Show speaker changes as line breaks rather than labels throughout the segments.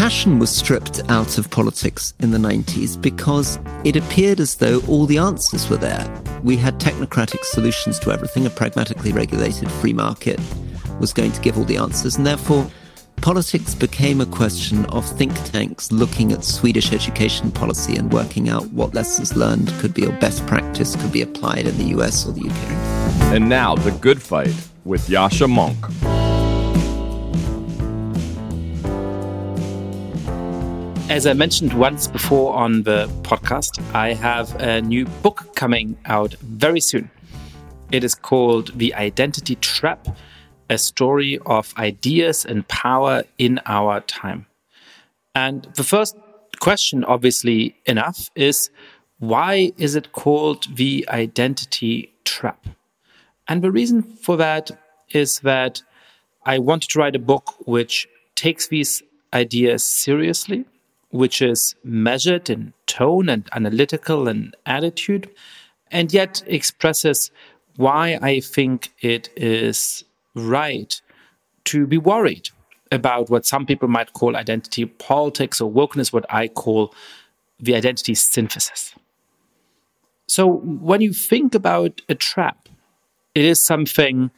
passion was stripped out of politics in the 90s because it appeared as though all the answers were there. We had technocratic solutions to everything, a pragmatically regulated free market was going to give all the answers, and therefore politics became a question of think tanks looking at Swedish education policy and working out what lessons learned could be or best practice could be applied in the US or the UK.
And now, The Good Fight with Yasha Mounk.
As I mentioned once before on the podcast, I have a new book coming out very soon. It is called The Identity Trap a story of ideas and power in our time. And the first question, obviously enough, is why is it called the identity trap? And the reason for that is that I wanted to write a book which takes these ideas seriously, which is measured in tone and analytical and attitude, and yet expresses why I think it is right to be worried about what some people might call identity politics or wokeness, what I call the identity synthesis. So when you think about a trap, it is something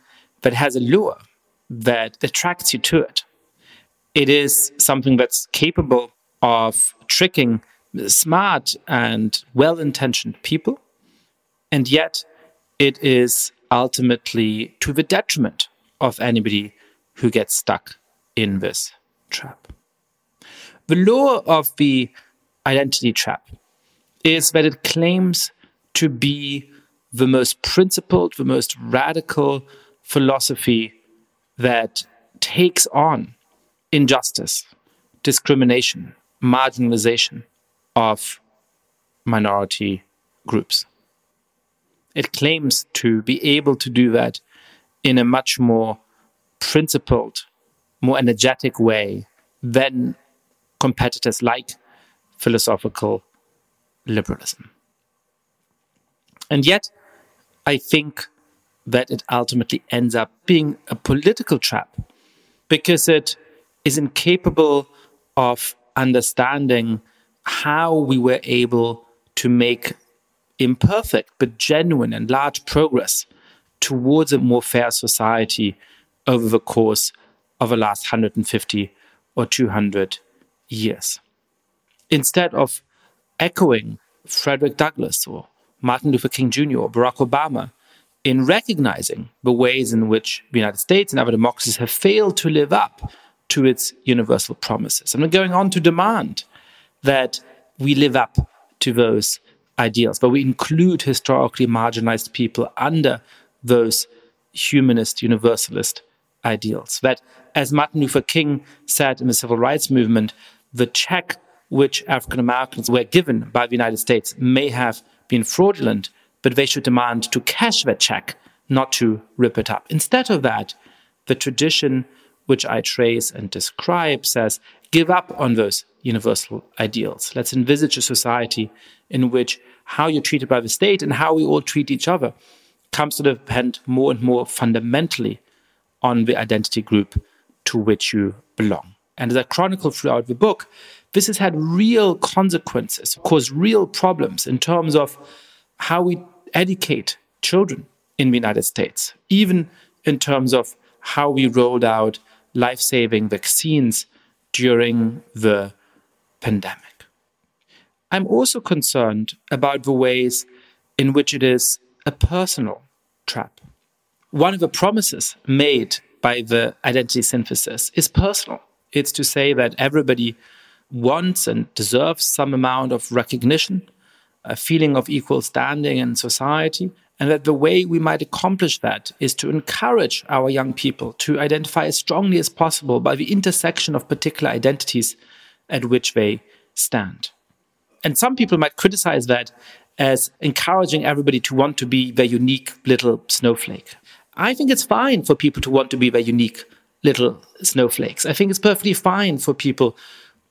that has a lure that attracts you to it. It is something that's capable of tricking smart and well intentioned people. And yet, it is ultimately to the detriment of anybody who gets stuck in this trap. The lure of the identity trap is that it claims to be the most principled, the most radical philosophy that takes on injustice, discrimination, marginalization of minority groups. It claims to be able to do that in a much more principled, more energetic way than competitors like philosophical liberalism. And yet, I think that it ultimately ends up being a political trap because it is incapable of understanding how we were able to make imperfect but genuine and large progress towards a more fair society over the course of the last 150 or 200 years. Instead of echoing Frederick Douglass or Martin Luther King Jr. or Barack Obama in recognizing the ways in which the United States and other democracies have failed to live up to its universal promises. And we're going on to demand that we live up to those ideals, but we include historically marginalized people under those humanist universalist ideals. That, as Martin Luther King said in the civil rights movement, the check which African Americans were given by the United States may have been fraudulent, but they should demand to cash that check, not to rip it up. Instead of that, the tradition which I trace and describe says give up on those universal ideals. Let's envisage a society in which how you're treated by the state and how we all treat each other comes to depend more and more fundamentally on the identity group to which you belong. And as I chronicle throughout the book, this has had real consequences, caused real problems in terms of how we educate children in the United States, even in terms of how we rolled out life saving vaccines during the pandemic. I'm also concerned about the ways in which it is a personal trap. One of the promises made by the identity synthesis is personal. It's to say that everybody wants and deserves some amount of recognition, a feeling of equal standing in society, and that the way we might accomplish that is to encourage our young people to identify as strongly as possible by the intersection of particular identities at which they stand. And some people might criticize that as encouraging everybody to want to be their unique little snowflake. I think it's fine for people to want to be their unique little snowflakes. I think it's perfectly fine for people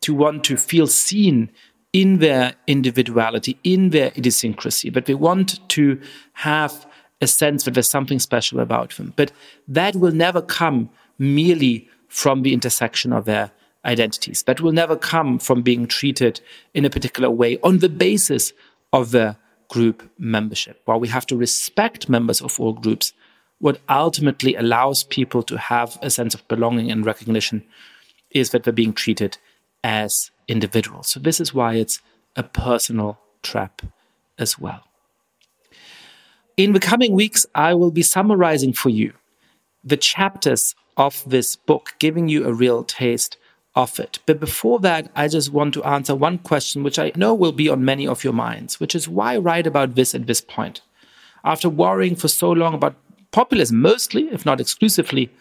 to want to feel seen in their individuality, in their idiosyncrasy, but they want to have a sense that there's something special about them. But that will never come merely from the intersection of their identities that will never come from being treated in a particular way on the basis of their group membership. While we have to respect members of all groups, what ultimately allows people to have a sense of belonging and recognition is that they're being treated as individuals. So, this is why it's a personal trap as well. In the coming weeks, I will be summarizing for you the chapters of this book, giving you a real taste of it. But before that, I just want to answer one question, which I know will be on many of your minds, which is why write about this at this point? After worrying for so long about populism, mostly, if not exclusively,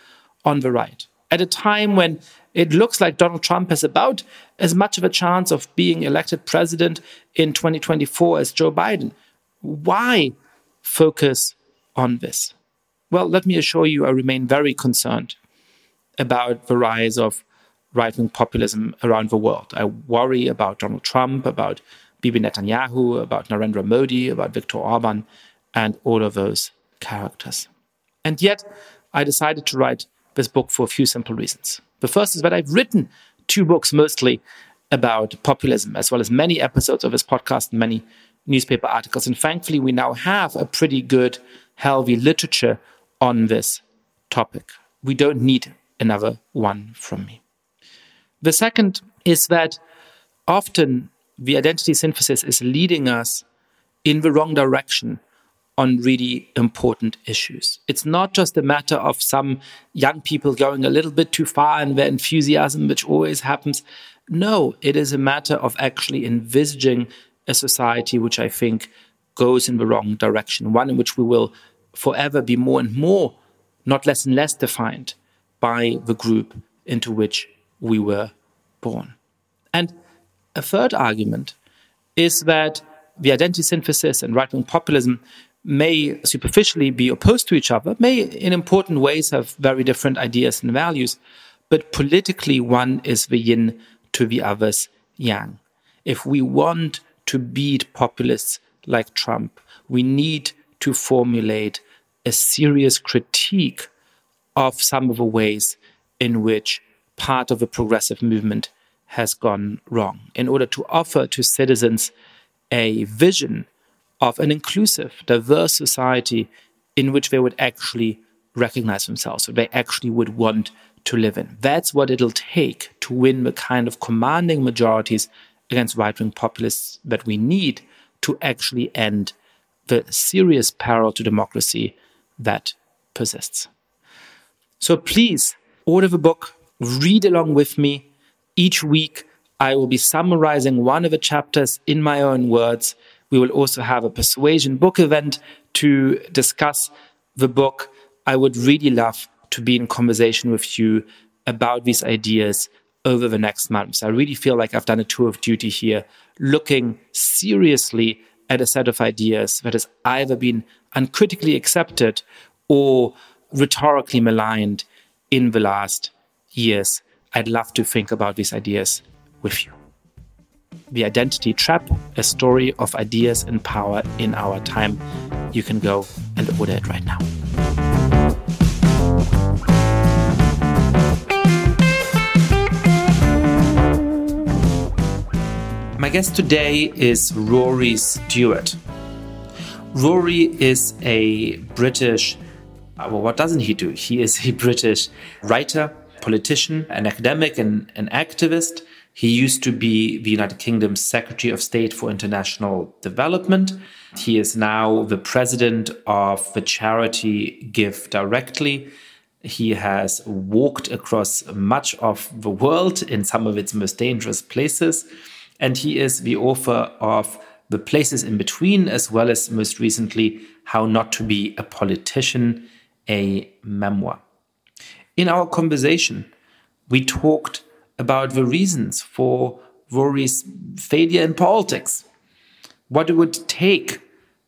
on the right, at a time when it looks like Donald Trump has about as much of a chance of being elected president in 2024 as Joe Biden. Why focus on this? Well, let me assure you, I remain very concerned about the rise of right wing populism around the world. I worry about Donald Trump, about Bibi Netanyahu, about Narendra Modi, about Viktor Orban, and all of those characters. And yet, I decided to write this book for a few simple reasons. The first is that I've written two books mostly about populism, as well as many episodes of this podcast and many newspaper articles. And thankfully, we now have a pretty good, healthy literature on this topic. We don't need another one from me. The second is that often the identity synthesis is leading us in the wrong direction on really important issues. It's not just a matter of some young people going a little bit too far in their enthusiasm, which always happens. No, it is a matter of actually envisaging a society which I think goes in the wrong direction, one in which we will forever be more and more, not less and less defined by the group into which we were born. And a third argument is that the identity synthesis and right wing populism may superficially be opposed to each other, may in important ways have very different ideas and values, but politically one is the yin to the other's yang. If we want to beat populists like Trump, we need to formulate a serious critique of some of the ways in which part of the progressive movement has gone wrong in order to offer to citizens a vision of an inclusive, diverse society in which they would actually recognize themselves, so they actually would want to live in. That's what it'll take to win the kind of commanding majorities against right wing populists that we need to actually end the serious peril to democracy that persists. So please order the book, read along with me. Each week, I will be summarizing one of the chapters in my own words. We will also have a persuasion book event to discuss the book. I would really love to be in conversation with you about these ideas over the next months. I really feel like I've done a tour of duty here, looking seriously at a set of ideas that has either been uncritically accepted or rhetorically maligned in the last years. I'd love to think about these ideas with you. The Identity Trap, a story of ideas and power in our time. You can go and order it right now. My guest today is Rory Stewart. Rory is a British, uh, well, what doesn't he do? He is a British writer, politician, an academic, and an activist. He used to be the United Kingdom's Secretary of State for International Development. He is now the president of the charity Give Directly. He has walked across much of the world in some of its most dangerous places. And he is the author of The Places in Between, as well as most recently, How Not to Be a Politician, a memoir. In our conversation, we talked about the reasons for Rory's failure in politics, what it would take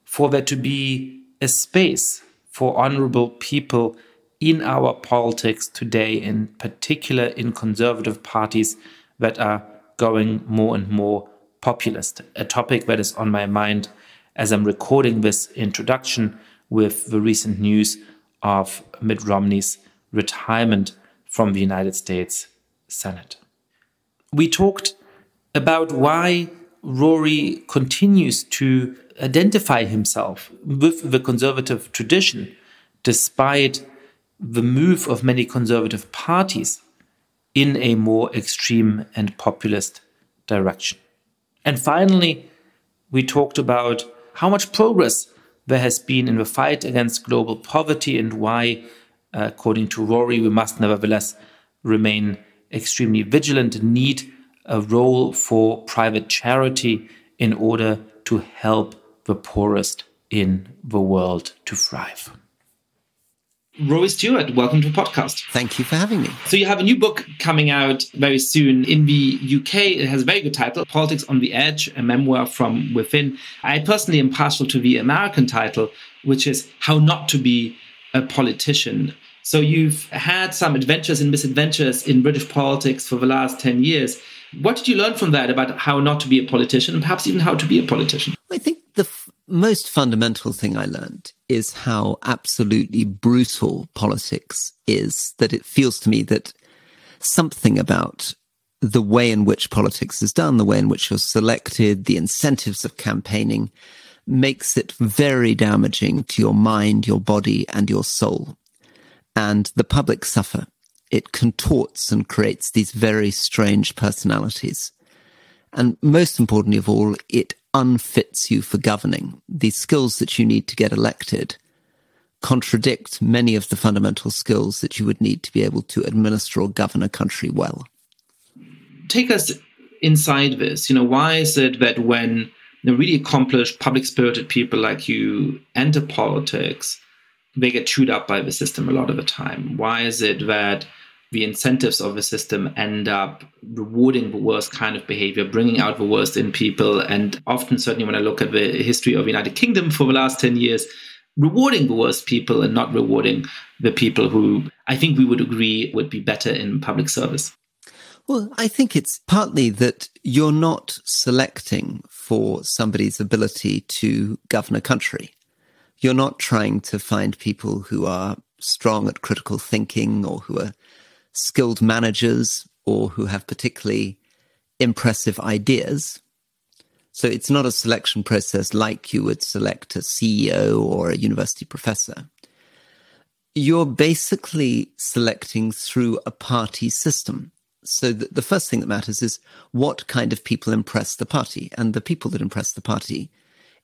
for there to be a space for honorable people in our politics today, in particular in conservative parties that are going more and more populist, a topic that is on my mind as I'm recording this introduction with the recent news of Mitt Romney's retirement from the United States Senate. We talked about why Rory continues to identify himself with the conservative tradition despite the move of many conservative parties in a more extreme and populist direction. And finally, we talked about how much progress there has been in the fight against global poverty and why, uh, according to Rory, we must nevertheless remain extremely vigilant and need a role for private charity in order to help the poorest in the world to thrive. Rory Stewart, welcome to the podcast.
Thank you for having me.
So, you have a new book coming out very soon in the UK. It has a very good title Politics on the Edge, a memoir from within. I personally am partial to the American title, which is How Not to Be a Politician. So, you've had some adventures and misadventures in British politics for the last 10 years. What did you learn from that about how not to be a politician, and perhaps even how to be a politician?
I think the f- most fundamental thing I learned is how absolutely brutal politics is. That it feels to me that something about the way in which politics is done, the way in which you're selected, the incentives of campaigning makes it very damaging to your mind, your body, and your soul. And the public suffer. It contorts and creates these very strange personalities. And most importantly of all, it unfits you for governing. These skills that you need to get elected contradict many of the fundamental skills that you would need to be able to administer or govern a country well.
Take us inside this. You know, why is it that when the really accomplished, public spirited people like you enter politics, they get chewed up by the system a lot of the time? Why is it that the incentives of the system end up rewarding the worst kind of behavior, bringing out the worst in people. And often, certainly when I look at the history of the United Kingdom for the last 10 years, rewarding the worst people and not rewarding the people who I think we would agree would be better in public service.
Well, I think it's partly that you're not selecting for somebody's ability to govern a country. You're not trying to find people who are strong at critical thinking or who are skilled managers or who have particularly impressive ideas. So it's not a selection process like you would select a CEO or a university professor. You're basically selecting through a party system. So the, the first thing that matters is what kind of people impress the party. And the people that impress the party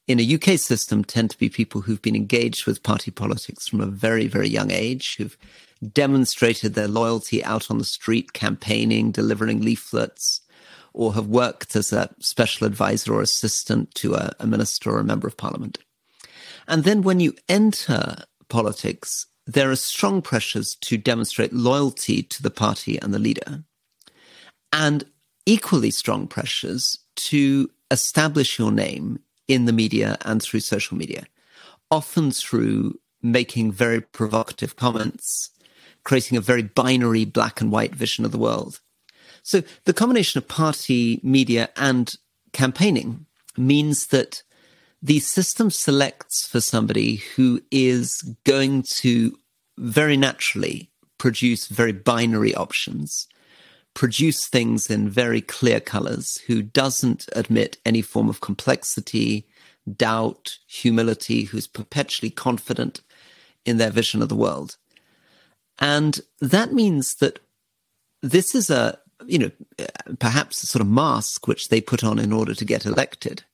in a UK system tend to be people who've been engaged with party politics from a very, very young age, who've demonstrated their loyalty out on the street, campaigning, delivering leaflets, or have worked as a special advisor or assistant to a, a minister or a member of parliament. And then when you enter politics, there are strong pressures to demonstrate loyalty to the party and the leader, and equally strong pressures to establish your name in the media and through social media, often through making very provocative comments, creating a very binary black and white vision of the world. So the combination of party, media, and campaigning means that the system selects for somebody who is going to very naturally produce very binary options, produce things in very clear colors, who doesn't admit any form of complexity, doubt, humility, who's perpetually confident in their vision of the world. And that means that this is a, you know, perhaps a sort of mask which they put on in order to get elected.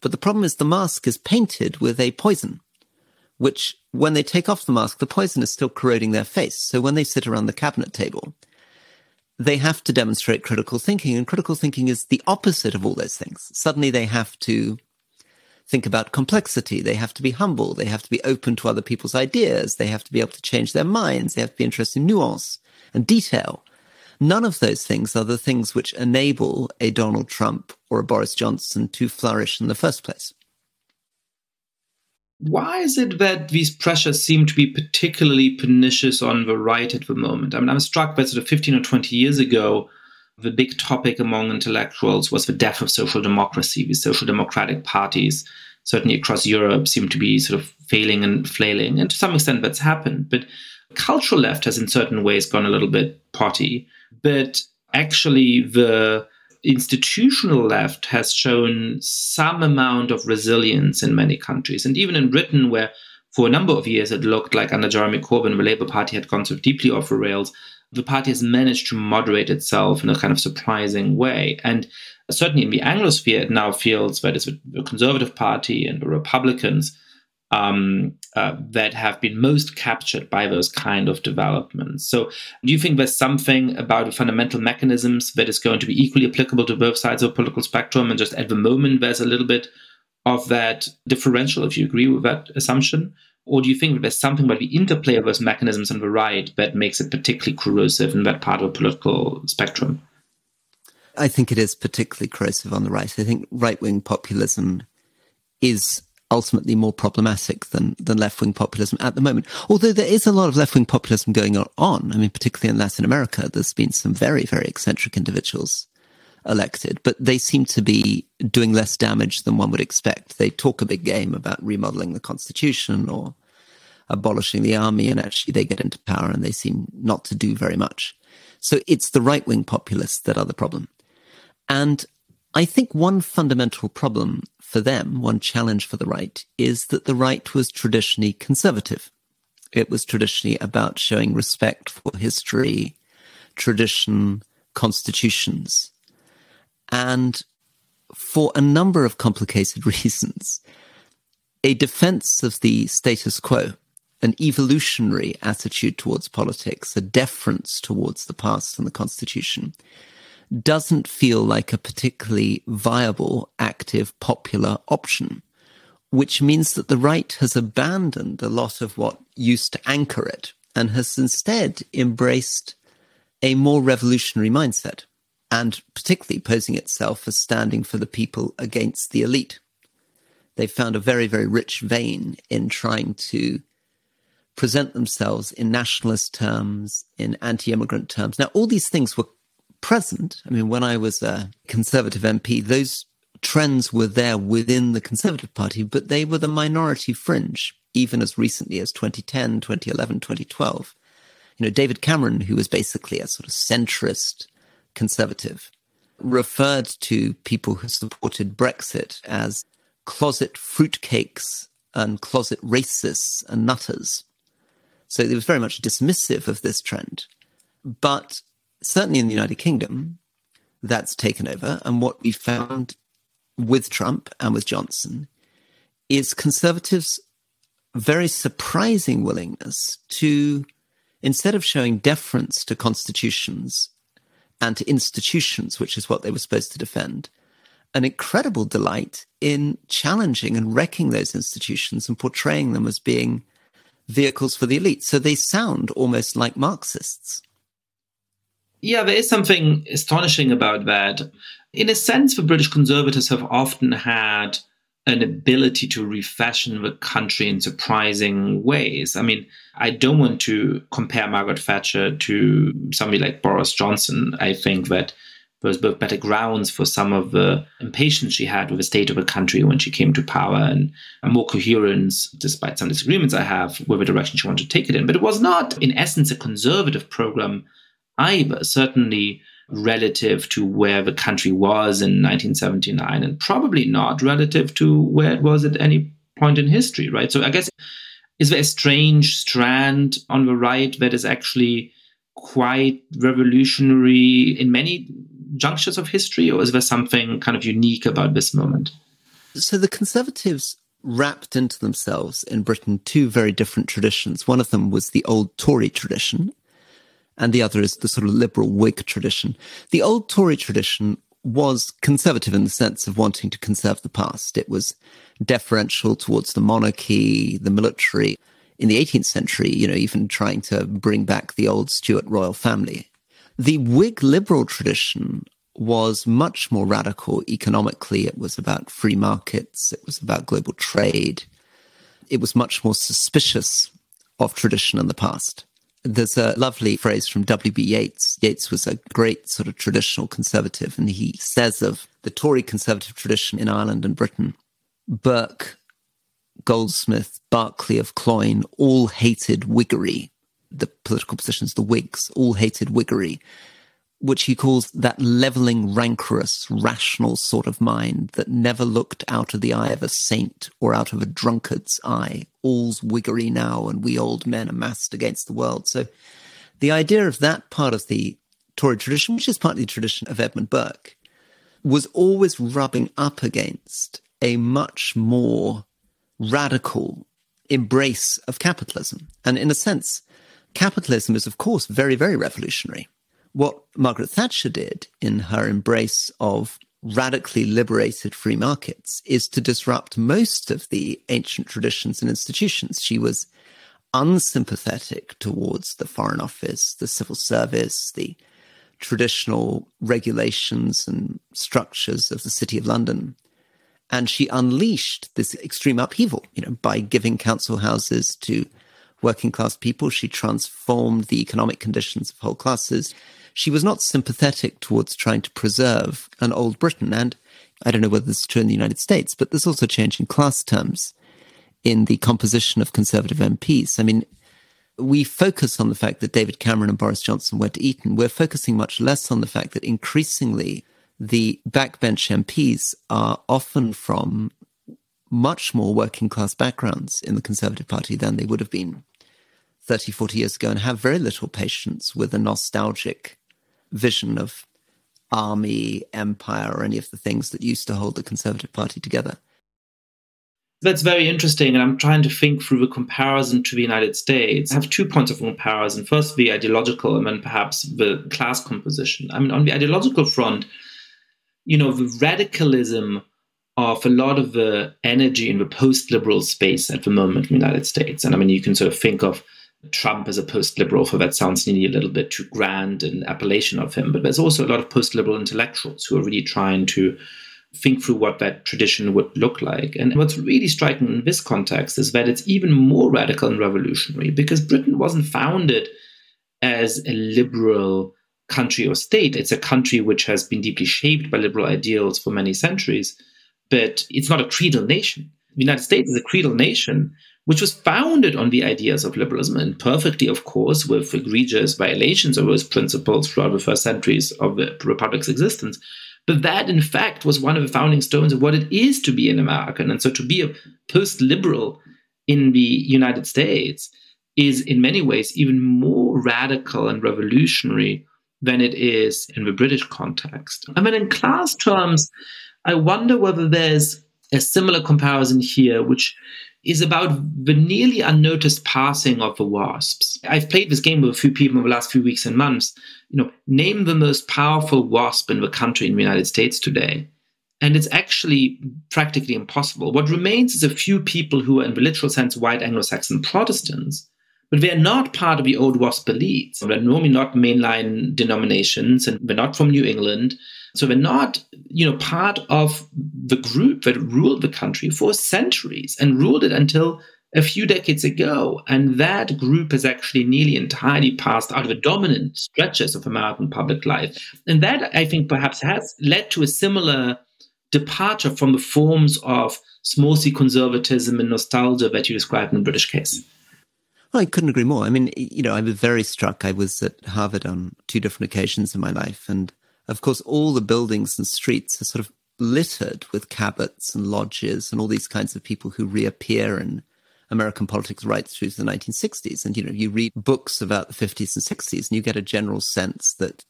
But the problem is the mask is painted with a poison, which when they take off the mask, the poison is still corroding their face. So when they sit around the cabinet table, they have to demonstrate critical thinking. And critical thinking is the opposite of all those things. Suddenly they have to think about complexity. They have to be humble. They have to be open to other people's ideas. They have to be able to change their minds. They have to be interested in nuance and detail. None of those things are the things which enable a Donald Trump or a Boris Johnson to flourish in the first place.
Why is it that these pressures seem to be particularly pernicious on the right at the moment? I mean, I'm struck by sort of 15 or 20 years ago, the big topic among intellectuals was the death of social democracy. The social democratic parties, certainly across Europe, seem to be sort of failing and flailing. And to some extent, that's happened. But cultural left has, in certain ways, gone a little bit potty. But actually, the institutional left has shown some amount of resilience in many countries. And even in Britain, where for a number of years it looked like under Jeremy Corbyn, the Labour Party had gone so deeply off the rails, the party has managed to moderate itself in a kind of surprising way. And certainly in the Anglosphere, it now feels that it's the Conservative Party and the Republicans um, uh, that have been most captured by those kind of developments. So, do you think there's something about fundamental mechanisms that is going to be equally applicable to both sides of the political spectrum? And just at the moment, there's a little bit of that differential, if you agree with that assumption? Or do you think there's something about the interplay of those mechanisms on the right that makes it particularly corrosive in that part of the political spectrum?
I think it is particularly corrosive on the right. I think right wing populism is ultimately more problematic than, than left wing populism at the moment. Although there is a lot of left wing populism going on. I mean, particularly in Latin America, there's been some very, very eccentric individuals elected, but they seem to be doing less damage than one would expect. They talk a big game about remodeling the constitution or abolishing the army, and actually they get into power and they seem not to do very much. So it's the right wing populists that are the problem. And I think one fundamental problem for them, one challenge for the right, is that the right was traditionally conservative. It was traditionally about showing respect for history, tradition, constitutions. And for a number of complicated reasons, a defense of the status quo, an evolutionary attitude towards politics, a deference towards the past and the constitution, doesn't feel like a particularly viable, active, popular option, which means that the right has abandoned a lot of what used to anchor it and has instead embraced a more revolutionary mindset and particularly posing itself as standing for the people against the elite. They found a very, very rich vein in trying to present themselves in nationalist terms, in anti immigrant terms. Now, all these things were present. I mean, when I was a Conservative MP, those trends were there within the Conservative Party, but they were the minority fringe, even as recently as 2010, 2011, 2012. You know, David Cameron, who was basically a sort of centrist conservative, referred to people who supported Brexit as closet fruitcakes and closet racists and nutters. So he was very much dismissive of this trend. But certainly in the United Kingdom, that's taken over. And what we found with Trump and with Johnson is conservatives' very surprising willingness to, instead of showing deference to constitutions and to institutions, which is what they were supposed to defend, an incredible delight in challenging and wrecking those institutions and portraying them as being vehicles for the elite. So they sound almost like Marxists.
Yeah, there is something astonishing about that. In a sense, the British Conservatives have often had an ability to refashion the country in surprising ways. I mean, I don't want to compare Margaret Thatcher to somebody like Boris Johnson. I think that there was both better grounds for some of the impatience she had with the state of the country when she came to power and more coherence, despite some disagreements I have with the direction she wanted to take it in. But it was not, in essence, a conservative program either, certainly relative to where the country was in 1979, and probably not relative to where it was at any point in history, right? So I guess is there a strange strand on the right that is actually quite revolutionary in many junctures of history, or is there something kind of unique about this moment?
So the Conservatives wrapped into themselves in Britain two very different traditions. One of them was the old Tory tradition, and the other is the sort of liberal Whig tradition. The old Tory tradition was conservative in the sense of wanting to conserve the past. It was deferential towards the monarchy, the military. In the 18th century, you know, even trying to bring back the old Stuart royal family. The Whig liberal tradition was much more radical economically. It was about free markets. It was about global trade. It was much more suspicious of tradition in the past. There's a lovely phrase from W.B. Yeats. Yeats was a great sort of traditional conservative, and he says of the Tory conservative tradition in Ireland and Britain, Burke, Goldsmith, Berkeley of Cloyne all hated Whiggery. The political positions, the Whigs, all hated Whiggery, which he calls that leveling, rancorous, rational sort of mind that never looked out of the eye of a saint or out of a drunkard's eye. All's Whiggery now, and we old men are massed against the world. So the idea of that part of the Tory tradition, which is partly the tradition of Edmund Burke, was always rubbing up against a much more radical embrace of capitalism. And in a sense, capitalism is, of course, very, very revolutionary. What Margaret Thatcher did in her embrace of radically liberated free markets is to disrupt most of the ancient traditions and institutions. She was unsympathetic towards the Foreign Office, the civil service, the traditional regulations and structures of the City of London. And she unleashed this extreme upheaval, you know, by giving council houses to working class people. She transformed the economic conditions of whole classes. She was not sympathetic towards trying to preserve an old Britain. And I don't know whether this is true in the United States, but there's also a change in class terms in the composition of Conservative MPs. I mean, we focus on the fact that David Cameron and Boris Johnson went to Eton. We're focusing much less on the fact that increasingly the backbench MPs are often from much more working class backgrounds in the Conservative Party than they would have been 30, 40 years ago and have very little patience with a nostalgic vision of army, empire, or any of the things that used to hold the Conservative Party together.
That's very interesting. And I'm trying to think through the comparison to the United States. I have two points of comparison. First, the ideological, and then perhaps the class composition. I mean, on the ideological front, you know, the radicalism of a lot of the energy in the post liberal space at the moment in the United States. And I mean, you can sort of think of Trump as a post liberal, for that sounds nearly a little bit too grand an appellation of him. But there's also a lot of post liberal intellectuals who are really trying to think through what that tradition would look like. And what's really striking in this context is that it's even more radical and revolutionary because Britain wasn't founded as a liberal country or state. It's a country which has been deeply shaped by liberal ideals for many centuries, but it's not a creedal nation. The United States is a creedal nation which was founded on the ideas of liberalism and perfectly, of course, with egregious violations of those principles throughout the first centuries of the republic's existence. But that, in fact, was one of the founding stones of what it is to be an American. And so to be a post liberal in the United States is, in many ways, even more radical and revolutionary than it is in the British context. I mean, in class terms, I wonder whether there's a similar comparison here, which is about the nearly unnoticed passing of the wasps. I've played this game with a few people in the last few weeks and months. You know, name the most powerful wasp in the country in the United States today. And it's actually practically impossible. What remains is a few people who are, in the literal sense, white Anglo Saxon Protestants, but they're not part of the old WASP elites. They're normally not mainline denominations, and they're not from New England. So they're not, you know, part of the group that ruled the country for centuries and ruled it until a few decades ago. And that group has actually nearly entirely passed out of the dominant stretches of American public life. And that, I think, perhaps has led to a similar departure from the forms of small c conservatism and nostalgia that you described in the British case.
Well, I couldn't agree more. I mean, you know, I was very struck. I was at Harvard on two different occasions in my life. And of course, all the buildings and streets are sort of littered with cabots and lodges and all these kinds of people who reappear in American politics right through to the 1960s. And, you know, you read books about the 50s and 60s and you get a general sense that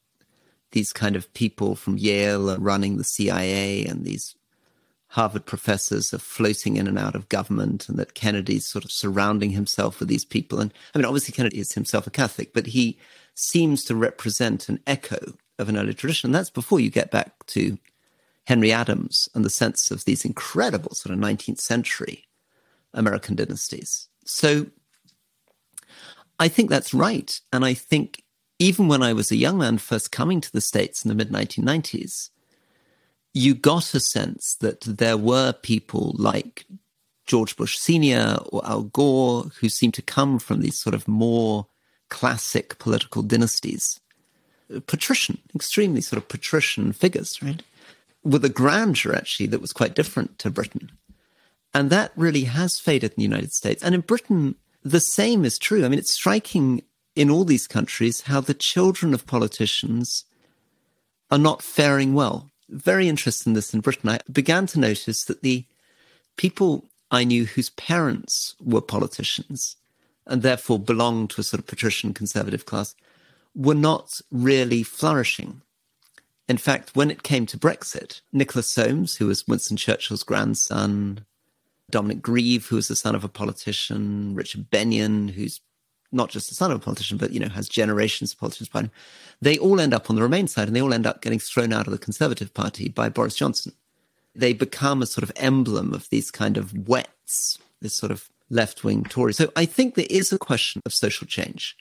these kind of people from Yale are running the CIA and these Harvard professors are floating in and out of government and that Kennedy's sort of surrounding himself with these people. And I mean, obviously, Kennedy is himself a Catholic, but he seems to represent an echo of an early tradition. And that's before you get back to Henry Adams and the sense of these incredible sort of 19th century American dynasties. So I think that's right. And I think even when I was a young man first coming to the States in the mid 1990s, you got a sense that there were people like George Bush Sr. or Al Gore who seemed to come from these sort of more classic political dynasties patrician, extremely sort of patrician figures, right? With a grandeur actually that was quite different to Britain. And that really has faded in the United States. And in Britain, the same is true. I mean, it's striking in all these countries how the children of politicians are not faring well. Very interested in this in Britain. I began to notice that the people I knew whose parents were politicians and therefore belonged to a sort of patrician conservative class were not really flourishing. In fact, when it came to Brexit, Nicholas Soames, who was Winston Churchill's grandson, Dominic Grieve, who was the son of a politician, Richard Benyon, who's not just the son of a politician, but you know has generations of politicians behind him. They all end up on the Remain side, and they all end up getting thrown out of the Conservative Party by Boris Johnson. They become a sort of emblem of these kind of wets, this sort of left wing Tory. So I think there is a question of social change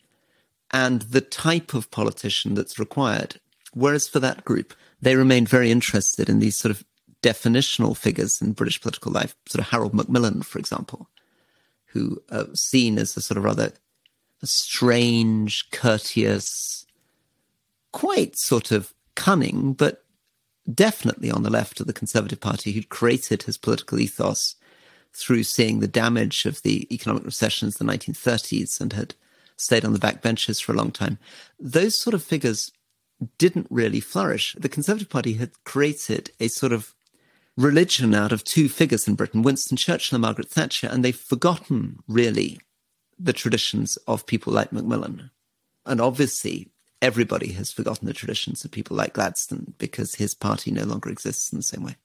and the type of politician that's required. Whereas for that group, they remain very interested in these sort of definitional figures in British political life, sort of Harold Macmillan, for example, who are seen as a sort of rather strange, courteous, quite sort of cunning, but definitely on the left of the Conservative Party, who'd created his political ethos through seeing the damage of the economic recessions of the 1930s and had stayed on the back benches for a long time. Those sort of figures didn't really flourish. The Conservative Party had created a sort of religion out of two figures in Britain, Winston Churchill and Margaret Thatcher, and they've forgotten really the traditions of people like Macmillan. And obviously, everybody has forgotten the traditions of people like Gladstone because his party no longer exists in the same way.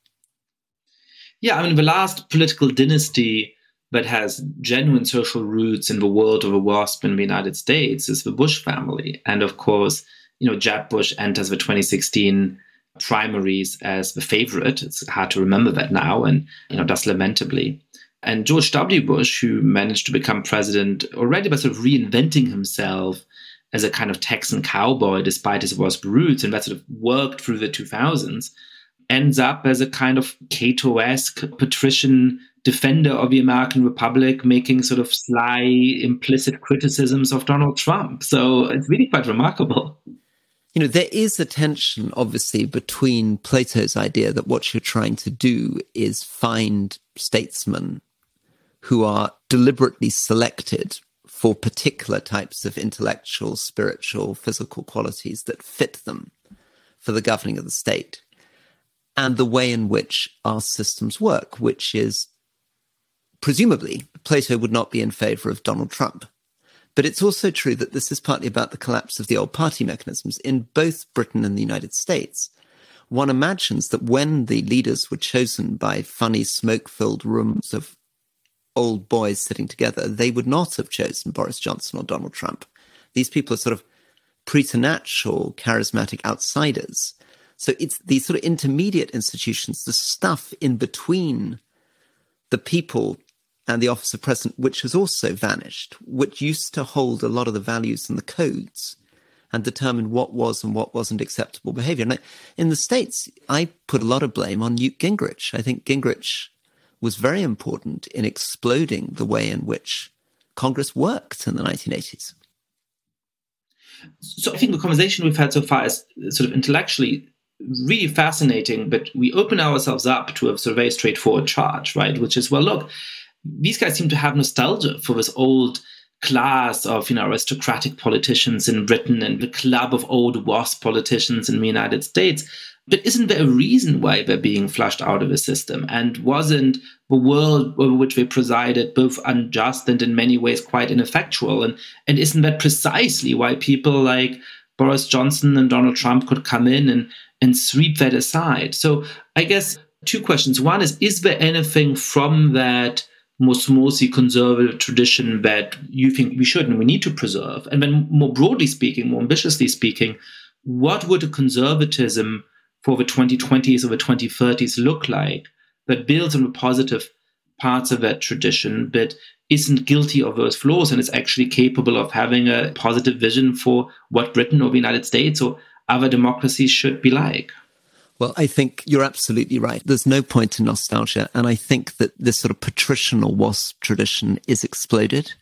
Yeah, I mean, the last political dynasty that has genuine social roots in the world of a wasp in the United States is the Bush family. And of course, you know, Jeb Bush enters the 2016 primaries as the favorite. It's hard to remember that now and, you know, does lamentably. And George W. Bush, who managed to become president already by sort of reinventing himself as a kind of Texan cowboy despite his wasp roots, and that sort of worked through the 2000s, ends up as a kind of Cato-esque patrician defender of the American Republic, making sort of sly, implicit criticisms of Donald Trump. So it's really quite remarkable.
You know, there is a tension, obviously, between Plato's idea that what you're trying to do is find statesmen who are deliberately selected for particular types of intellectual, spiritual, physical qualities that fit them for the governing of the state, and the way in which our systems work, which is presumably Plato would not be in favor of Donald Trump. But it's also true that this is partly about the collapse of the old party mechanisms in both Britain and the United States. One imagines that when the leaders were chosen by funny smoke filled rooms of old boys sitting together, they would not have chosen Boris Johnson or Donald Trump. These people are sort of preternatural, charismatic outsiders. So it's these sort of intermediate institutions, the stuff in between the people and the office of president, which has also vanished, which used to hold a lot of the values and the codes and determine what was and what wasn't acceptable behavior. And in the States, I put a lot of blame on Newt Gingrich. I think Gingrich was very important in exploding the way in which Congress worked in the 1980s.
So I think the conversation we've had so far is sort of intellectually really fascinating, but we open ourselves up to a sort of very straightforward charge, right? Which is, well, look, these guys seem to have nostalgia for this old class of you know aristocratic politicians in Britain and the club of old wasp politicians in the United States. But isn't there a reason why they're being flushed out of the system? And wasn't the world over which they presided both unjust and in many ways quite ineffectual? And and isn't that precisely why people like Boris Johnson and Donald Trump could come in and and sweep that aside? So I guess two questions. One is, is there anything from that most mostly conservative tradition that you think we should and we need to preserve? And then, more broadly speaking, more ambitiously speaking, what would a conservatism for the 2020s or the 2030s look like that builds on the positive parts of that tradition, but isn't guilty of those flaws and is actually capable of having a positive vision for what Britain or the United States or other democracies should be like?
Well, I think you're absolutely right. There's no point in nostalgia. And I think that this sort of patrician or wasp tradition is exploded.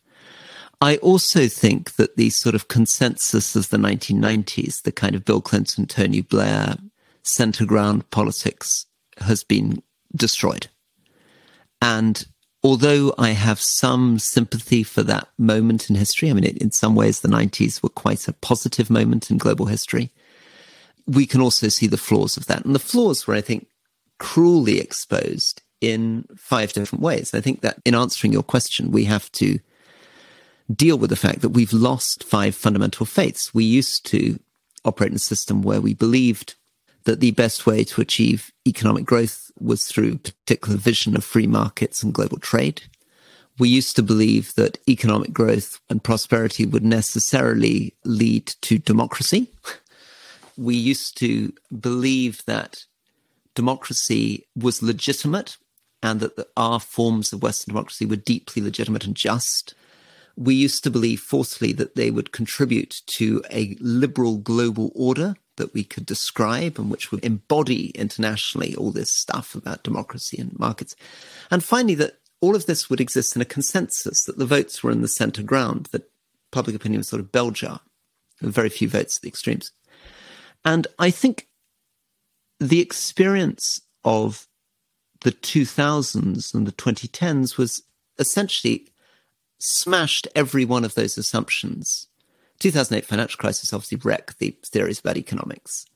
I also think that the sort of consensus of the 1990s, the kind of Bill Clinton, Tony Blair, center ground politics has been destroyed. And although I have some sympathy for that moment in history, I mean, in some ways, the 90s were quite a positive moment in global history we can also see the flaws of that. And the flaws were, I think, cruelly exposed in five different ways. I think that in answering your question, we have to deal with the fact that we've lost five fundamental faiths. We used to operate in a system where we believed that the best way to achieve economic growth was through particular vision of free markets and global trade. We used to believe that economic growth and prosperity would necessarily lead to democracy. We used to believe that democracy was legitimate and that the, our forms of Western democracy were deeply legitimate and just. We used to believe, fourthly, that they would contribute to a liberal global order that we could describe and which would embody internationally all this stuff about democracy and markets. And finally, that all of this would exist in a consensus, that the votes were in the center ground, that public opinion was sort of bell jar, very few votes at the extremes. And I think the experience of the 2000s and the 2010s was essentially smashed every one of those assumptions. 2008 financial crisis obviously wrecked the theories about economics.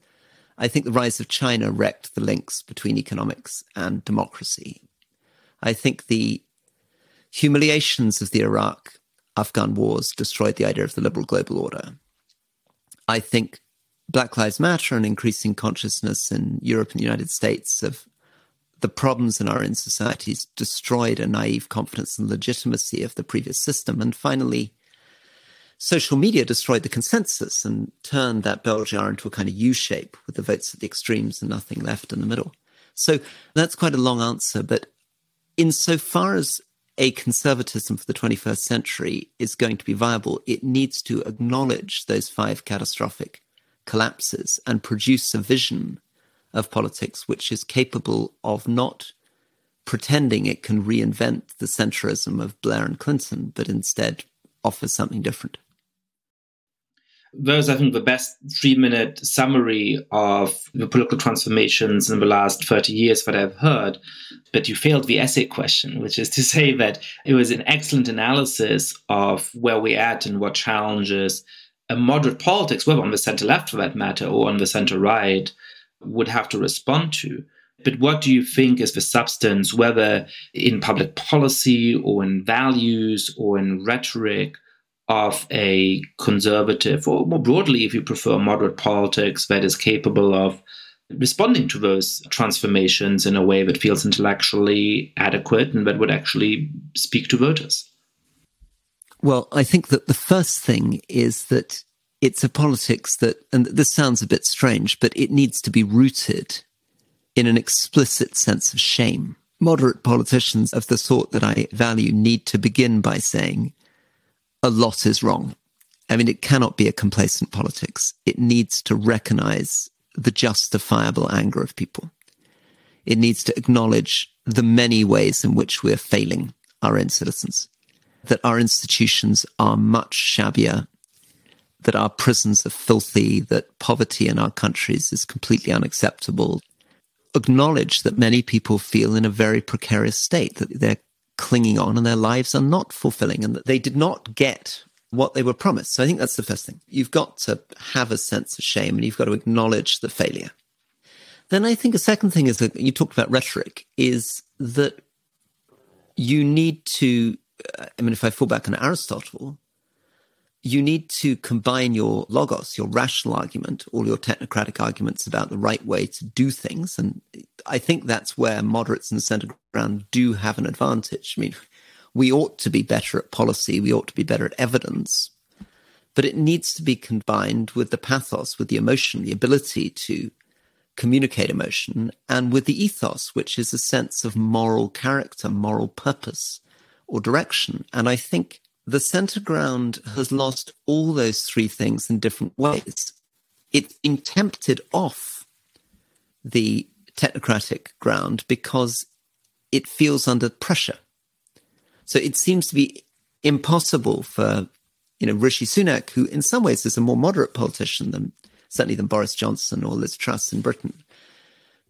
I think the rise of China wrecked the links between economics and democracy. I think the humiliations of the Iraq Afghan wars destroyed the idea of the liberal global order. I think Black Lives Matter and increasing consciousness in Europe and the United States of the problems in our own societies destroyed a naive confidence and legitimacy of the previous system. And finally, social media destroyed the consensus and turned that bell jar into a kind of U shape with the votes at the extremes and nothing left in the middle. So that's quite a long answer. But insofar as a conservatism for the 21st century is going to be viable, it needs to acknowledge those five catastrophic collapses and produce a vision of politics which is capable of not pretending it can reinvent the centrism of Blair and Clinton, but instead offers something different.
Those, I think, the best three minute summary of the political transformations in the last 30 years that I've heard. But you failed the essay question, which is to say that it was an excellent analysis of where we're at and what challenges a moderate politics, whether on the center left for that matter or on the center right, would have to respond to. But what do you think is the substance, whether in public policy or in values or in rhetoric, of a conservative, or more broadly, if you prefer, moderate politics that is capable of responding to those transformations in a way that feels intellectually adequate and that would actually speak to voters?
Well, I think that the first thing is that it's a politics that, and this sounds a bit strange, but it needs to be rooted in an explicit sense of shame. Moderate politicians of the sort that I value need to begin by saying, a lot is wrong. I mean, it cannot be a complacent politics. It needs to recognize the justifiable anger of people. It needs to acknowledge the many ways in which we're failing our own citizens, that our institutions are much shabbier that our prisons are filthy, that poverty in our countries is completely unacceptable. Acknowledge that many people feel in a very precarious state, that they're clinging on and their lives are not fulfilling and that they did not get what they were promised. So I think that's the first thing. You've got to have a sense of shame and you've got to acknowledge the failure. Then I think a second thing is that you talked about rhetoric is that you need to, I mean, if I fall back on Aristotle, you need to combine your logos, your rational argument, all your technocratic arguments about the right way to do things. And I think that's where moderates and center ground do have an advantage. I mean, we ought to be better at policy, we ought to be better at evidence, but it needs to be combined with the pathos, with the emotion, the ability to communicate emotion, and with the ethos, which is a sense of moral character, moral purpose, or direction. And I think the center ground has lost all those three things in different ways. It's been tempted off the technocratic ground because it feels under pressure. So it seems to be impossible for, you know, Rishi Sunak, who in some ways is a more moderate politician than certainly than Boris Johnson or Liz Truss in Britain,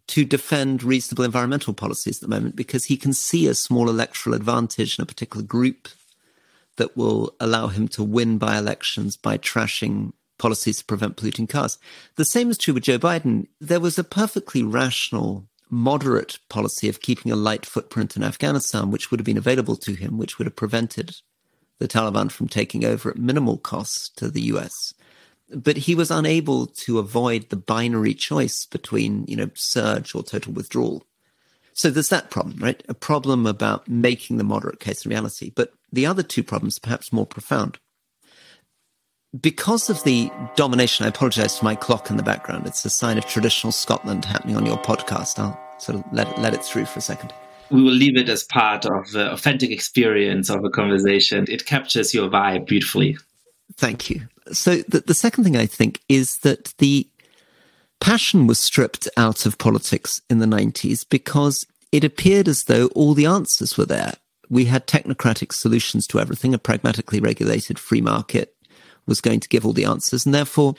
to defend reasonable environmental policies at the moment because he can see a small electoral advantage in a particular group that will allow him to win by elections by trashing policies to prevent polluting cars. The same is true with Joe Biden. There was a perfectly rational, moderate policy of keeping a light footprint in Afghanistan, which would have been available to him, which would have prevented the Taliban from taking over at minimal cost to the US. But he was unable to avoid the binary choice between, you know, surge or total withdrawal. So there's that problem, right? A problem about making the moderate case a reality. But the other two problems, perhaps more profound. Because of the domination, I apologize for my clock in the background. It's a sign of traditional Scotland happening on your podcast. I'll sort of let it, let it through for a second.
We will leave it as part of the authentic experience of a conversation. It captures your vibe beautifully.
Thank you. So, the, the second thing I think is that the passion was stripped out of politics in the 90s because it appeared as though all the answers were there. We had technocratic solutions to everything. A pragmatically regulated free market was going to give all the answers. And therefore,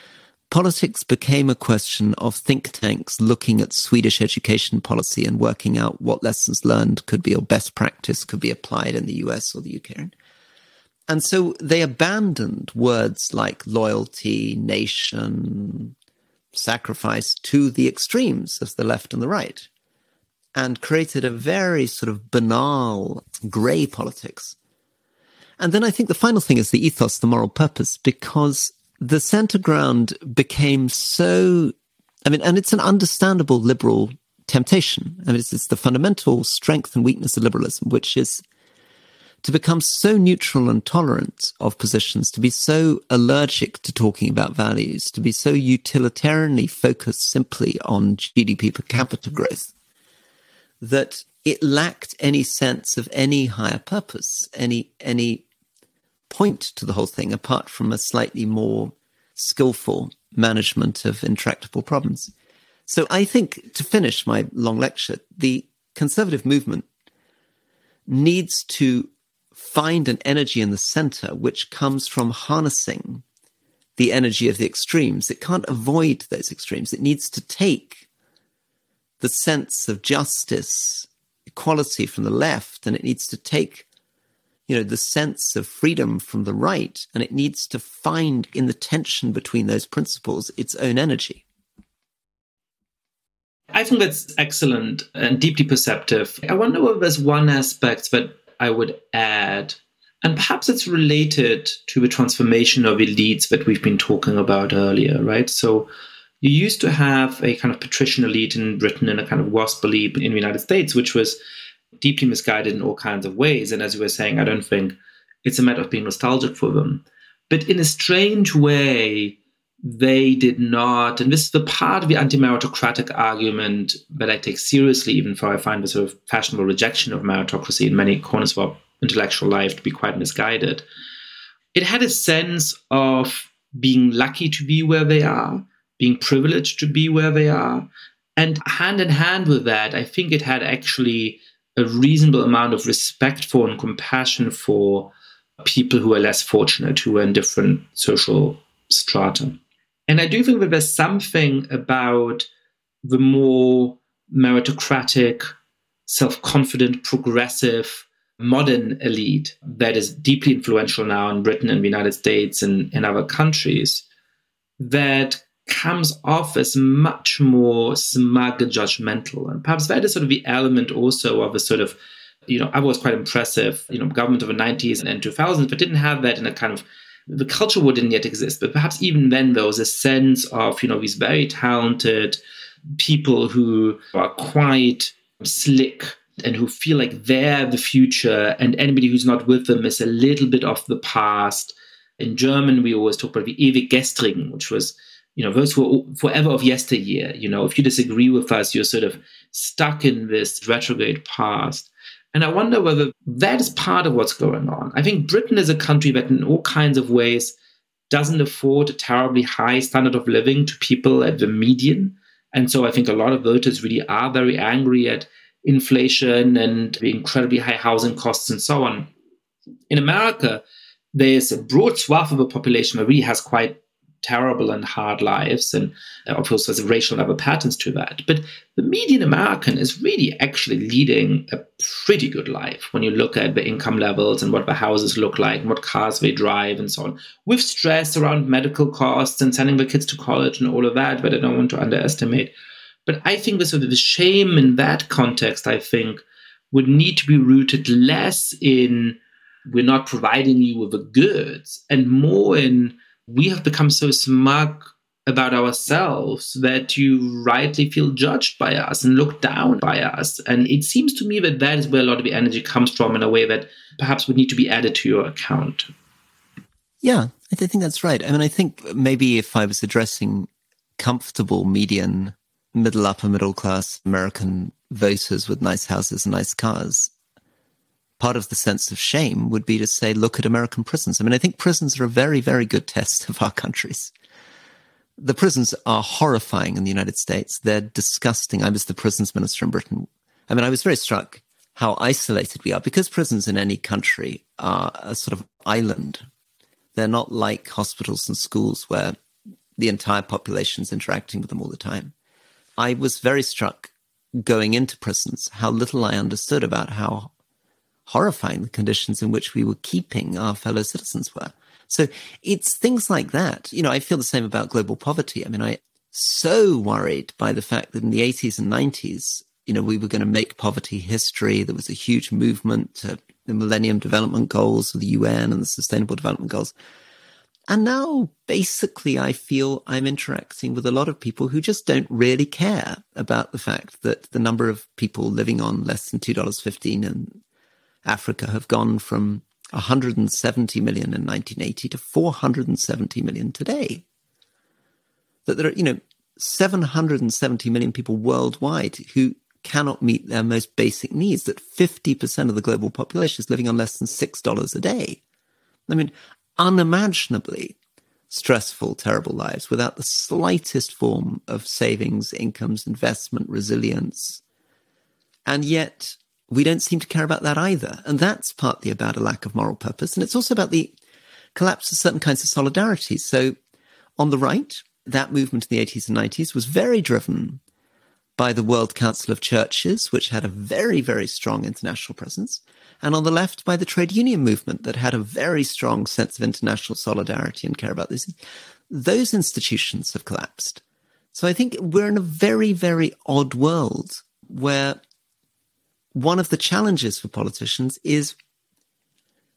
politics became a question of think tanks looking at Swedish education policy and working out what lessons learned could be or best practice could be applied in the US or the UK. And so they abandoned words like loyalty, nation, sacrifice to the extremes of the left and the right and created a very sort of banal grey politics. And then I think the final thing is the ethos, the moral purpose, because the center ground became so, I mean, and it's an understandable liberal temptation. I mean, it's, it's the fundamental strength and weakness of liberalism, which is to become so neutral and tolerant of positions, to be so allergic to talking about values, to be so utilitarianly focused simply on GDP per capita growth, that it lacked any sense of any higher purpose, any any point to the whole thing apart from a slightly more skillful management of intractable problems. So I think to finish my long lecture, the conservative movement needs to find an energy in the center which comes from harnessing the energy of the extremes. It can't avoid those extremes. It needs to take the sense of justice, equality from the left, and it needs to take, you know, the sense of freedom from the right, and it needs to find in the tension between those principles its own energy.
I think that's excellent and deeply perceptive. I wonder whether there's one aspect that I would add, and perhaps it's related to the transformation of elites that we've been talking about earlier, right? So you used to have a kind of patrician elite in Britain and a kind of WASP elite in the United States, which was deeply misguided in all kinds of ways. And as you were saying, I don't think it's a matter of being nostalgic for them. But in a strange way, they did not, and this is the part of the anti-meritocratic argument that I take seriously, even though I find the sort of fashionable rejection of meritocracy in many corners of our intellectual life to be quite misguided. It had a sense of being lucky to be where they are, being privileged to be where they are. And hand in hand with that, I think it had actually a reasonable amount of respect for and compassion for people who are less fortunate, who are in different social strata. And I do think that there's something about the more meritocratic, self confident, progressive, modern elite that is deeply influential now in Britain and the United States and in other countries that comes off as much more smug and judgmental. And perhaps that is sort of the element also of a sort of, you know, I was quite impressive, you know, government of the 90s and 2000s, but didn't have that in a kind of the culture war didn't yet exist, but perhaps even then there was a sense of, you know, these very talented people who are quite slick and who feel like they're the future, and anybody who's not with them is a little bit of the past. In German, we always talk about the ewig gestrigen, which was, you know, those who are forever of yesteryear. You know, if you disagree with us, you're sort of stuck in this retrograde past. And I wonder whether that is part of what's going on. I think Britain is a country that, in all kinds of ways, doesn't afford a terribly high standard of living to people at the median. And so I think a lot of voters really are very angry at inflation and the incredibly high housing costs and so on. In America, there's a broad swath of the population that really has quite terrible and hard lives. And uh, of course, there's racial level patterns to that. But the median American is really actually leading a pretty good life when you look at the income levels and what the houses look like and what cars they drive and so on, with stress around medical costs and sending the kids to college and all of that, but I don't want to underestimate. But I think the sort of the shame in that context, I think, would need to be rooted less in we're not providing you with the goods and more in we have become so smug about ourselves that you rightly feel judged by us and looked down by us. And it seems to me that that is where a lot of the energy comes from in a way that perhaps would need to be added to your account.
Yeah, I think that's right. I mean, I think maybe if I was addressing comfortable median, middle, upper middle class American voters with nice houses and nice cars, part of the sense of shame would be to say, look at American prisons. I mean, I think prisons are a very, very good test of our countries. The prisons are horrifying in the United States. They're disgusting. I was the prisons minister in Britain. I mean, I was very struck how isolated we are because prisons in any country are a sort of island. They're not like hospitals and schools where the entire population is interacting with them all the time. I was very struck going into prisons how little I understood about how horrifying the conditions in which we were keeping our fellow citizens were. So it's things like that. You know, I feel the same about global poverty. I mean, I so worried by the fact that in the 80s and 90s, you know, we were going to make poverty history. There was a huge movement to the Millennium Development Goals of the UN and the Sustainable Development Goals. And now, basically, I feel I'm interacting with a lot of people who just don't really care about the fact that the number of people living on less than $2.15 in Africa have gone from 170 million in 1980 to 470 million today. That there are, you know, 770 million people worldwide who cannot meet their most basic needs, that 50% of the global population is living on less than $6 a day. I mean, unimaginably stressful, terrible lives without the slightest form of savings, incomes, investment, resilience. And yet, we don't seem to care about that either. And that's partly about a lack of moral purpose. And it's also about the collapse of certain kinds of solidarity. So on the right, that movement in the 80s and 90s was very driven by the World Council of Churches, which had a very, very strong international presence. And on the left, by the trade union movement that had a very strong sense of international solidarity and care about this. Those institutions have collapsed. So I think we're in a very, very odd world where one of the challenges for politicians is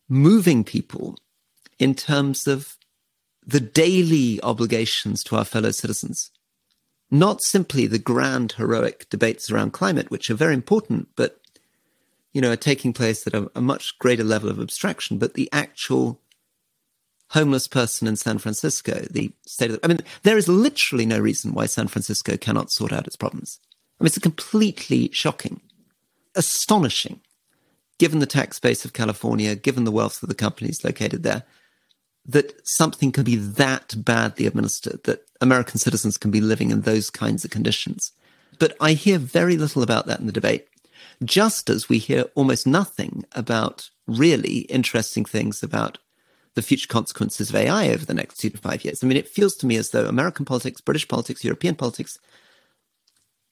moving people in terms of the daily obligations to our fellow citizens. Not simply the grand heroic debates around climate, which are very important, but you know, are taking place at a, a much greater level of abstraction, but the actual homeless person in San Francisco, the state of, I mean, there is literally no reason why San Francisco cannot sort out its problems. I mean, it's completely shocking astonishing, given the tax base of California, given the wealth of the companies located there, that something can be that badly administered, that American citizens can be living in those kinds of conditions. But I hear very little about that in the debate, just as we hear almost nothing about really interesting things about the future consequences of AI over the next two to five years. I mean, it feels to me as though American politics, British politics, European politics,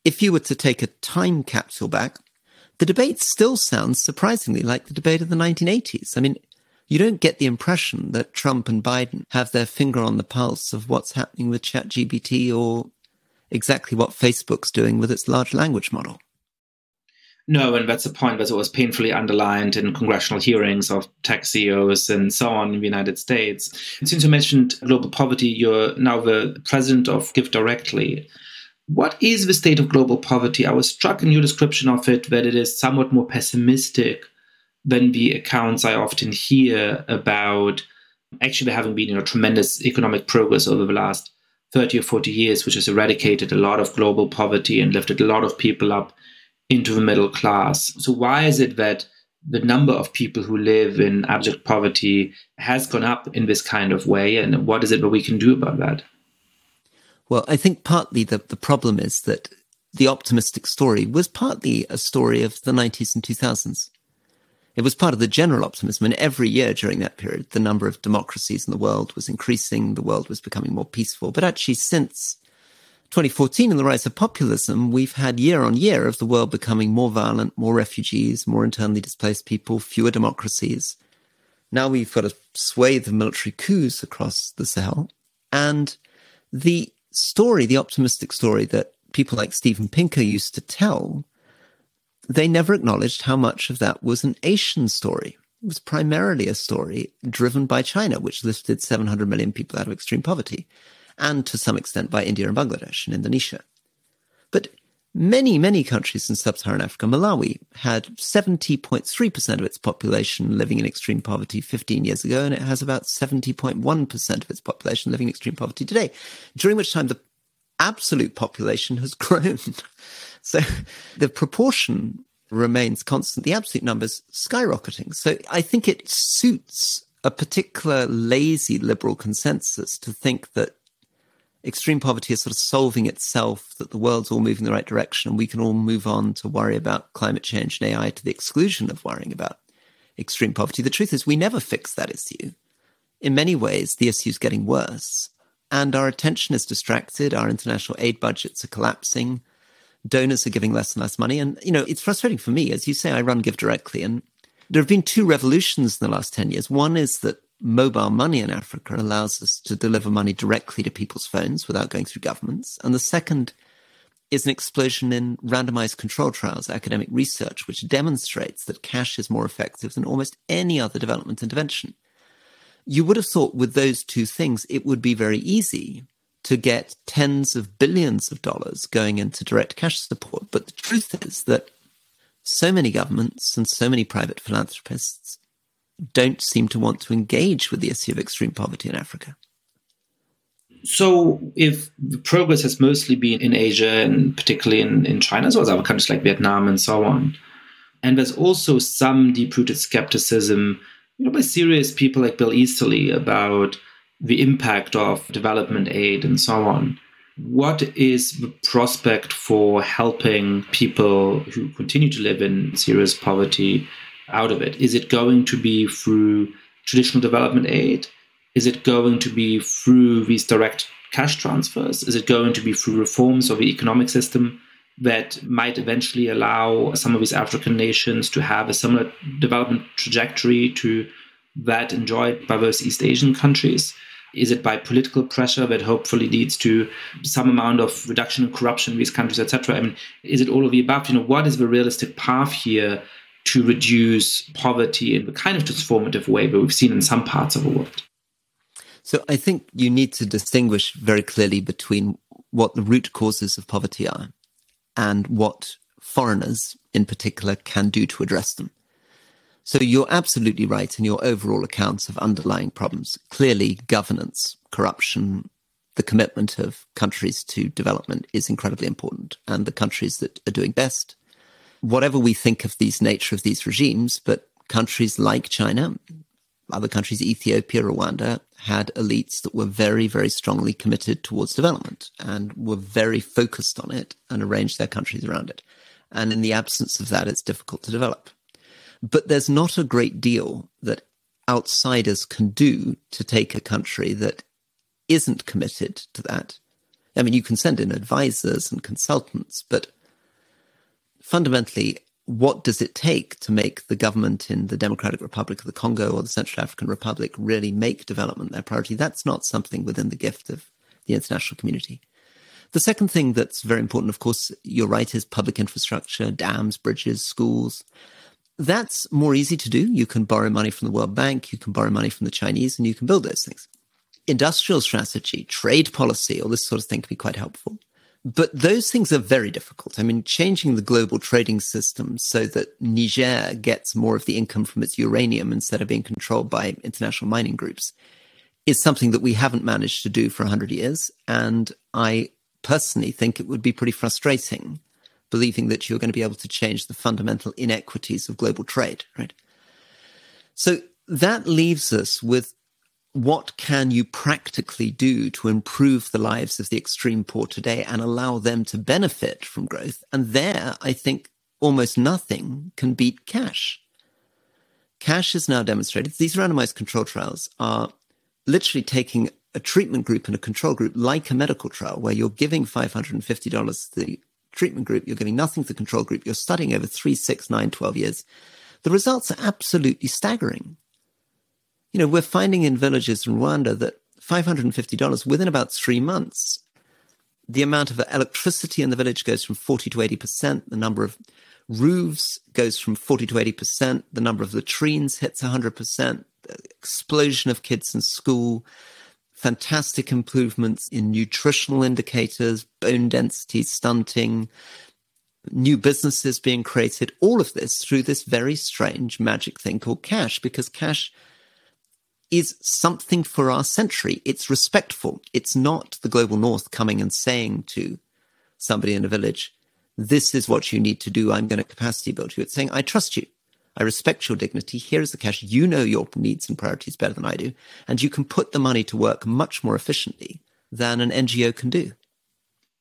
if you were to take a time capsule back, the debate still sounds surprisingly like the debate of the 1980s. I mean, you don't get the impression that Trump and Biden have their finger on the pulse of what's happening with ChatGPT or exactly what Facebook's doing with its large language model.
No, and that's a point that's always painfully underlined in congressional hearings of tech CEOs and so on in the United States. Since you mentioned global poverty, you're now the president of Give Directly. What is the state of global poverty? I was struck in your description of it that it is somewhat more pessimistic than the accounts I often hear about actually having been you know, tremendous economic progress over the last 30 or 40 years, which has eradicated a lot of global poverty and lifted a lot of people up into the middle class. So, why is it that the number of people who live in abject poverty has gone up in this kind of way? And what is it that we can do about that?
Well, I think partly the, the problem is that the optimistic story was partly a story of the 90s and 2000s. It was part of the general optimism. And every year during that period, the number of democracies in the world was increasing. The world was becoming more peaceful. But actually, since 2014 and the rise of populism, we've had year on year of the world becoming more violent, more refugees, more internally displaced people, fewer democracies. Now we've got a swathe of military coups across the Sahel. And the story, the optimistic story that people like Steven Pinker used to tell, they never acknowledged how much of that was an Asian story. It was primarily a story driven by China, which lifted 700 million people out of extreme poverty, and to some extent by India and Bangladesh and Indonesia. But many, many countries in sub Saharan Africa, Malawi had 70.3% of its population living in extreme poverty 15 years ago, and it has about 70.1% of its population living in extreme poverty today, during which time the absolute population has grown. so the proportion remains constant, the absolute numbers skyrocketing. So I think it suits a particular lazy liberal consensus to think that extreme poverty is sort of solving itself, that the world's all moving in the right direction, and we can all move on to worry about climate change and AI to the exclusion of worrying about extreme poverty. The truth is, we never fix that issue. In many ways, the issue is getting worse, and our attention is distracted. Our international aid budgets are collapsing. Donors are giving less and less money. And, you know, it's frustrating for me. As you say, I run Give Directly, and there have been two revolutions in the last 10 years. One is that mobile money in Africa allows us to deliver money directly to people's phones without going through governments. And the second is an explosion in randomized control trials, academic research, which demonstrates that cash is more effective than almost any other development intervention. You would have thought with those two things, it would be very easy to get tens of billions of dollars going into direct cash support. But the truth is that so many governments and so many private philanthropists don't seem to want to engage with the issue of extreme poverty in Africa.
So, if the progress has mostly been in Asia and particularly in, in China, as well as other countries like Vietnam and so on, and there's also some deep rooted skepticism, you know, by serious people like Bill Easterly about the impact of development aid and so on. What is the prospect for helping people who continue to live in serious poverty out of it? Is it going to be through traditional development aid? Is it going to be through these direct cash transfers? Is it going to be through reforms of the economic system that might eventually allow some of these African nations to have a similar development trajectory to that enjoyed by those East Asian countries? Is it by political pressure that hopefully leads to some amount of reduction in corruption in these countries, etc.? I mean, is it all of the above? You know, what is the realistic path here to reduce poverty in the kind of transformative way that we've seen in some parts of the world.
So I think you need to distinguish very clearly between what the root causes of poverty are and what foreigners in particular can do to address them. So you're absolutely right in your overall accounts of underlying problems. Clearly, governance, corruption, the commitment of countries to development is incredibly important. And the countries that are doing best whatever we think of these nature of these regimes, but countries like China, other countries, Ethiopia, Rwanda, had elites that were very, very strongly committed towards development and were very focused on it and arranged their countries around it. And in the absence of that, it's difficult to develop. But there's not a great deal that outsiders can do to take a country that isn't committed to that. I mean, you can send in advisors and consultants, but fundamentally, what does it take to make the government in the Democratic Republic of the Congo or the Central African Republic really make development their priority? That's not something within the gift of the international community. The second thing that's very important, of course, you're right, is public infrastructure, dams, bridges, schools. That's more easy to do. You can borrow money from the World Bank, you can borrow money from the Chinese, and you can build those things. Industrial strategy, trade policy, all this sort of thing can be quite helpful. But those things are very difficult. I mean, changing the global trading system so that Niger gets more of the income from its uranium instead of being controlled by international mining groups is something that we haven't managed to do for 100 years. And I personally think it would be pretty frustrating believing that you're going to be able to change the fundamental inequities of global trade, right? So that leaves us with what can you practically do to improve the lives of the extreme poor today and allow them to benefit from growth? And there, I think almost nothing can beat cash. Cash has now demonstrated these randomized control trials are literally taking a treatment group and a control group like a medical trial where you're giving $550 to the treatment group, you're giving nothing to the control group, you're studying over three, six, nine, 12 years. The results are absolutely staggering. You know, we're finding in villages in Rwanda that $550 within about three months, the amount of electricity in the village goes from 40 to 80%, the number of roofs goes from 40 to 80%, the number of latrines hits 100%, the explosion of kids in school, fantastic improvements in nutritional indicators, bone density, stunting, new businesses being created, all of this through this very strange magic thing called cash, because cash is something for our century. It's respectful. It's not the global north coming and saying to somebody in a village, this is what you need to do. I'm going to capacity build you. It's saying, I trust you. I respect your dignity. Here is the cash. You know your needs and priorities better than I do. And you can put the money to work much more efficiently than an NGO can do.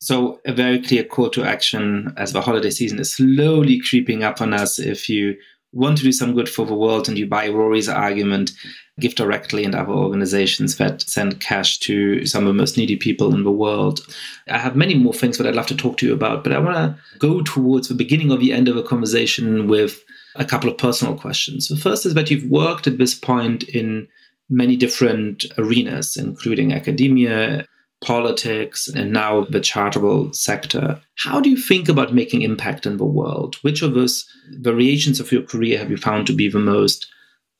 So, a very clear call to action as the holiday season is slowly creeping up on us. If you want to do some good for the world and you buy Rory's argument, give directly and other organizations that send cash to some of the most needy people in the world. I have many more things that I'd love to talk to you about, but I want to go towards the beginning of the end of the conversation with a couple of personal questions. The first is that you've worked at this point in many different arenas, including academia, politics, and mm-hmm. now the charitable sector. How do you think about making impact in the world? Which of those variations of your career have you found to be the most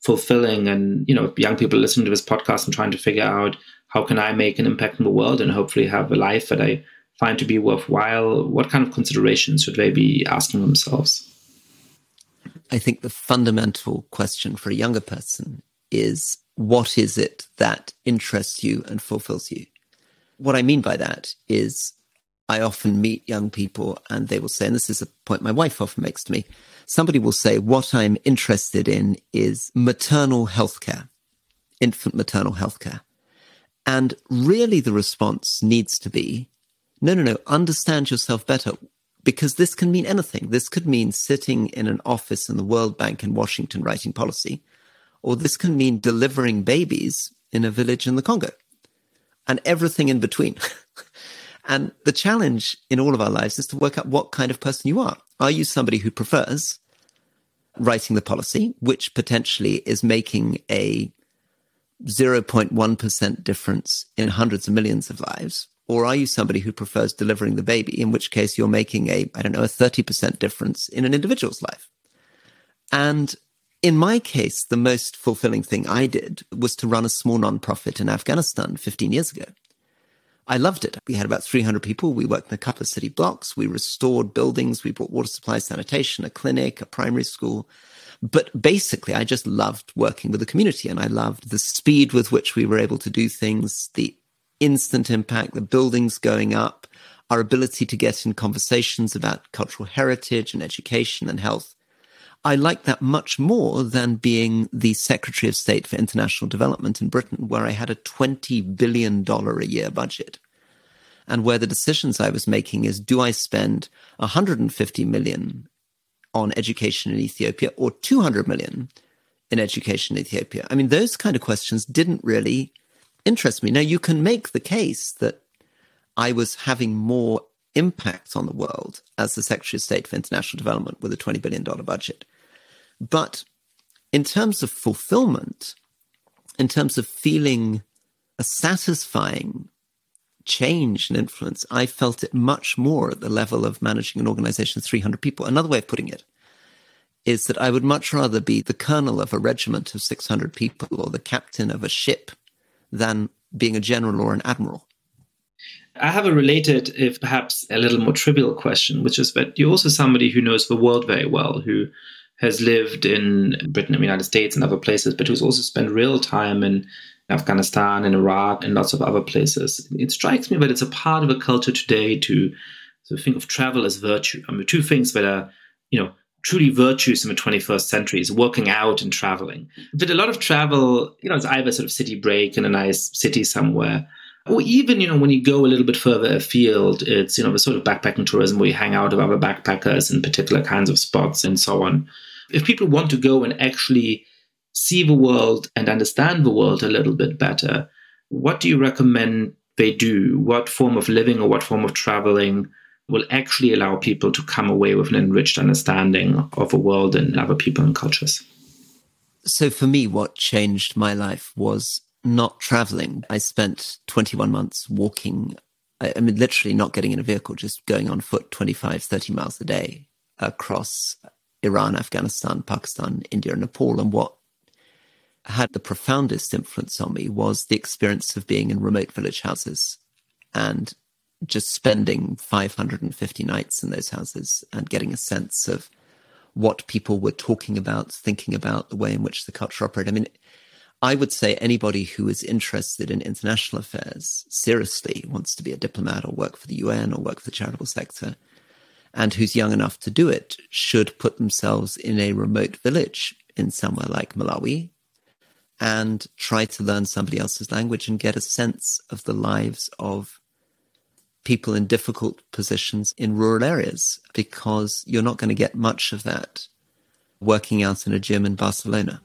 fulfilling? And, you know, young people listening to this podcast and trying to figure out how can I make an impact in the world and hopefully have a life that I find to be worthwhile? What kind of considerations should they be asking themselves?
I think the fundamental question for a younger person is what is it that interests you and fulfills you? What I mean by that is I often meet young people and they will say, and this is a point my wife often makes to me, somebody will say, what I'm interested in is maternal healthcare, infant maternal healthcare. And really the response needs to be, no, no, no, understand yourself better because this can mean anything. This could mean sitting in an office in the World Bank in Washington writing policy, or this can mean delivering babies in a village in the Congo and everything in between. and the challenge in all of our lives is to work out what kind of person you are. Are you somebody who prefers writing the policy, which potentially is making a 0.1% difference in hundreds of millions of lives? Or are you somebody who prefers delivering the baby, in which case you're making a, I don't know, a 30% difference in an individual's life? And in my case, the most fulfilling thing I did was to run a small nonprofit in Afghanistan 15 years ago. I loved it. We had about 300 people. We worked in a couple of city blocks. We restored buildings. We brought water supply, sanitation, a clinic, a primary school. But basically, I just loved working with the community and I loved the speed with which we were able to do things, the instant impact, the buildings going up, our ability to get in conversations about cultural heritage and education and health. I like that much more than being the Secretary of State for International Development in Britain, where I had a $20 billion a year budget. And where the decisions I was making is do I spend 150 million on education in Ethiopia or 200 million in education in Ethiopia? I mean, those kind of questions didn't really interest me. Now, you can make the case that I was having more impact on the world as the Secretary of State for International Development with a $20 billion budget. But in terms of fulfillment, in terms of feeling a satisfying change and influence, I felt it much more at the level of managing an organization of 300 people. Another way of putting it is that I would much rather be the colonel of a regiment of 600 people or the captain of a ship than being a general or an admiral.
I have a related, if perhaps a little more trivial question, which is that you're also somebody who knows the world very well, who has lived in Britain and the United States and other places, but who's also spent real time in Afghanistan and Iraq and lots of other places. It strikes me that it's a part of a culture today to of think of travel as virtue. I mean, two things that are, you know, truly virtues in the 21st century is working out and traveling. But a lot of travel, you know, it's either sort of city break in a nice city somewhere, or even, you know, when you go a little bit further afield, it's, you know, the sort of backpacking tourism where you hang out with other backpackers in particular kinds of spots and so on. If people want to go and actually see the world and understand the world a little bit better, what do you recommend they do? What form of living or what form of traveling will actually allow people to come away with an enriched understanding of the world and other people and cultures?
So, for me, what changed my life was not traveling. I spent 21 months walking, I mean, literally not getting in a vehicle, just going on foot 25, 30 miles a day across Iran, Afghanistan, Pakistan, India, and Nepal. And what had the profoundest influence on me was the experience of being in remote village houses and just spending 550 nights in those houses and getting a sense of what people were talking about, thinking about, the way in which the culture operated. I mean, I would say anybody who is interested in international affairs, seriously wants to be a diplomat or work for the UN or work for the charitable sector, and who's young enough to do it, should put themselves in a remote village in somewhere like Malawi and try to learn somebody else's language and get a sense of the lives of people in difficult positions in rural areas because you're not going to get much of that working out in a gym in Barcelona.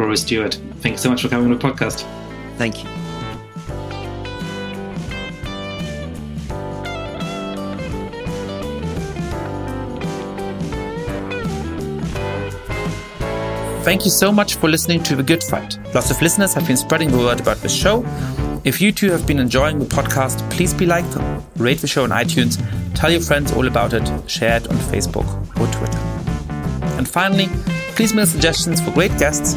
Rory Stewart, thanks so much for coming on the podcast.
Thank you.
Thank you so much for listening to The Good Fight. Lots of listeners have been spreading the word about this show. If you too have been enjoying the podcast, please be like, rate the show on iTunes, tell your friends all about it, share it on Facebook or Twitter. And finally, please mail suggestions for great guests